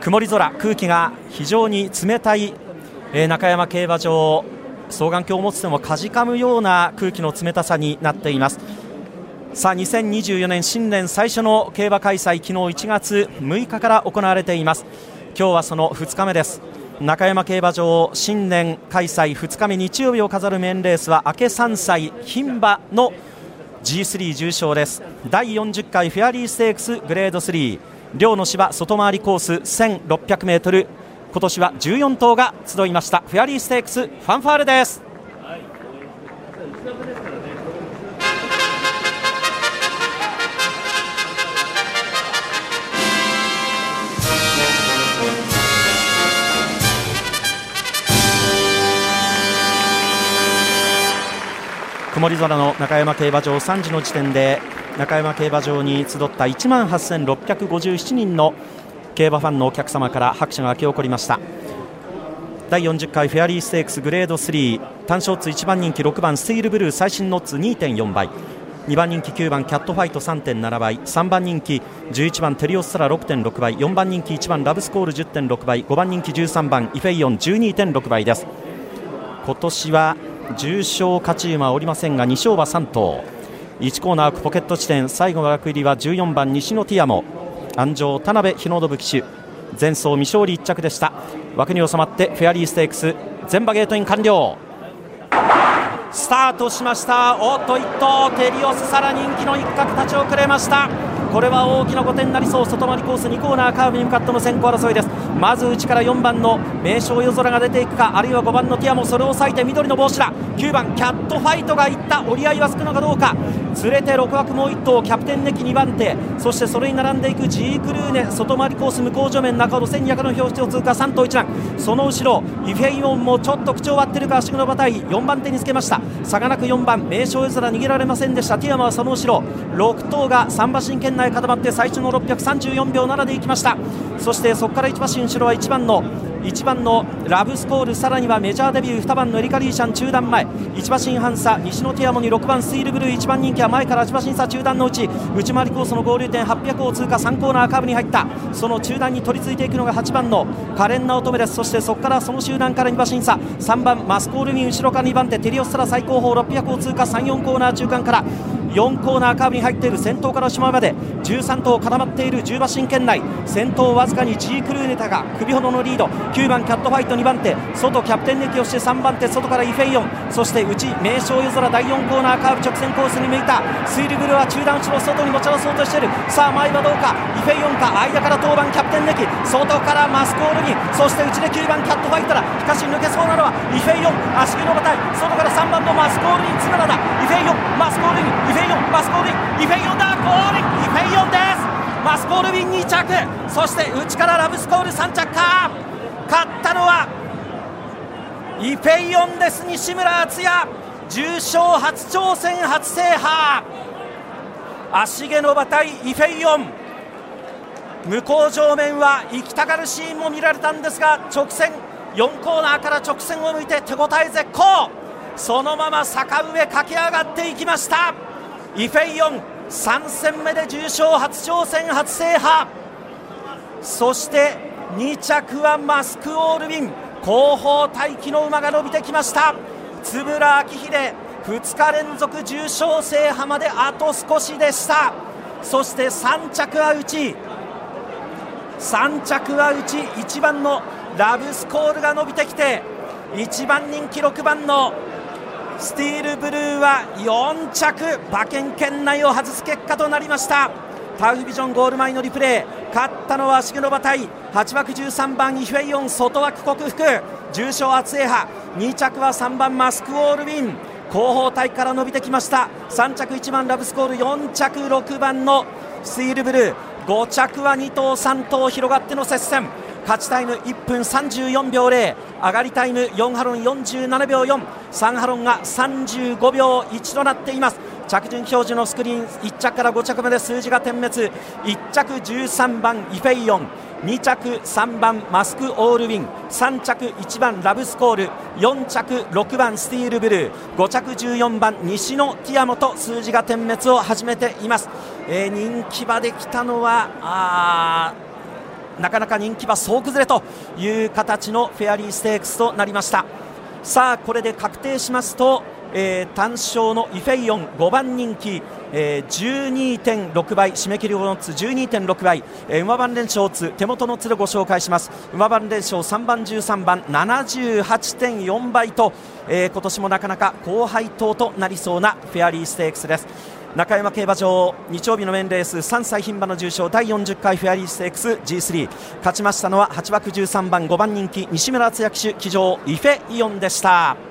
曇り空空気が非常に冷たい、えー、中山競馬場双眼鏡を持つてもかじかむような空気の冷たさになっています。さあ2024年新年最初の競馬開催昨日1月6日から行われています。今日はその2日目です。中山競馬場新年開催2日目日曜日を飾るメインレースは明け3歳牝馬の G3 重賞です。第40回フェアリーステークスグレード3両の芝外回りコース 1600m 今年は14頭が集いました。フェアリーステークスファンファーレです、曇り空の中山競馬場3時の時点で中山競馬場に集った1万8657人の競馬ファンのお客様から拍手が沸き起こりました。第40回フェアリーステークスグレード3単勝1番人気6番スティールブルー最新オッズ2.4倍。2番人気9番キャットファイト3.7倍。3番人気11番テリオスサラ6.6倍。4番人気1番ラブスコール10.6倍。5番人気13番イフェイオン12.6倍です。今年は重賞勝ち馬はおりませんが2勝馬3頭。1コーナーポケット地点最後の枠入りは14番西野ティアモ。安城田辺日野信騎手。前走未勝利1着でした。枠に収まってフェアリーステークス全馬ゲートイン完了。スタートしました。おっと1頭テリオスサラ人気の一角立ち遅れました。これは大きな5点になりそう。外回りコース2コーナーカーブに向かっての先行争いです。まず内から4番の名将夜空が出ていくかあるいは5番のティアもそれを割いて緑の帽子だ。9番キャットファイトがいった。折り合いはつくのかどうか。連れて6枠もう1頭キャプテンネキ2番手。そしてそれに並んでいくジークルーネ。外回りコース向こう上面中ほど1200の表示を通過。3頭1番。その後ろイフェイオンもちょっと口を割ってるか足の馬体4番手につけました。差がなく4番名将夜空逃げられませんでした。ティアマはその後ろ。6頭が3馬身圏内固まって最初の634秒7でいきました。そしてそこから1馬身後ろは1番の1番のラブスコールさらにはメジャーデビュー2番のエリカ・リーシャン中段前。1馬身半差西のティアモに6番スイールブルー1番人気は前から8馬身差中段のうち内回りコースの合流点800を通過3コーナーカーブに入った。その中段に取り付いていくのが8番のカレンナ乙女ですそしてそこからその集団から2馬身差。3番マスコールミン後ろから2番手テリオスタラ最高峰600を通過34コーナー中間から。4コーナーカーブに入っている先頭から島まで。13頭固まっている10馬身圏内。先頭わずかに G クルーネタが首ほどのリード。9番キャットファイト2番手。外キャプテンネキをして3番手。外からイフェイヨン。そして内名将夜空。第4コーナーカーブ直線コースに向いた。スイルブルは中段後ろ外に持ち合わそうとしている。さあ前はどうか？イフェイヨンか。間から当番キャプテンネキ外からマスコールに。そして内で9番キャットファイトだ。しかし抜けそうなのはイフェイヨン。足首の馬体外から3番のマスコールにつながだイフェイヨン。マスコールに。イフェイヨン。マスコールに。イフェイヨンだ。ゴールイフェイヨンです。マスコールウィン2着。そして内からラブスコール3着か。勝ったのはイフェイヨンです西村敦也。重賞初挑戦初制覇。足毛の馬体イフェイヨン。向こう上面は行きたがるシーンも見られたんですが直線4コーナーから直線を向いて手応え絶好。そのまま坂上駆け上がっていきました。イフェイヨン3戦目で重賞初挑戦初制覇。そして2着はマスクオールウィン。後方待機の馬が伸びてきました。円明秀2日連続重賞制覇まであと少しでした。そして3着は内。3着は内。1番のラブスコールが伸びてきて1番人気6番のスティールブルーは4着。馬券圏内を外す結果となりました。タウフビジョンゴール前のリプレイ。勝ったのは重野馬対。8枠13番イフェイヨン。外枠克服。重賞厚江派2着は3番マスクウォールウィン。後方帯から伸びてきました。3着1番ラブスコール。4着6番のスイールブルー。5着は2頭3頭広がっての接戦。勝ちタイム1分34秒0上がりタイム4ハロン47秒43ハロンが35秒1となっています。着順表示のスクリーン1着から5着まで数字が点滅。1着13番イフェイヨン2着3番マスクオールウィン3着1番ラブスコール4着6番スティールブルー5着14番西野ティアモと数字が点滅を始めています、えー、人気馬で来たのはあなかなか人気は総崩れという形のフェアリーステークスとなりました。さあこれで確定しますとえー、単勝のイフェイヨン5番人気、えー、12.6倍締め切りを持つ12.6倍、えー、馬番連勝つ手元の図でご紹介します。馬番連勝3番13番78.4倍と、えー、今年もなかなか高配当となりそうなフェアリーステークスです。中山競馬場日曜日のメンレース3歳牝馬の重賞第40回フェアリーステークス G3 勝ちましたのは8枠13番5番人気西村敦也騎手騎乗イフェイヨンでした。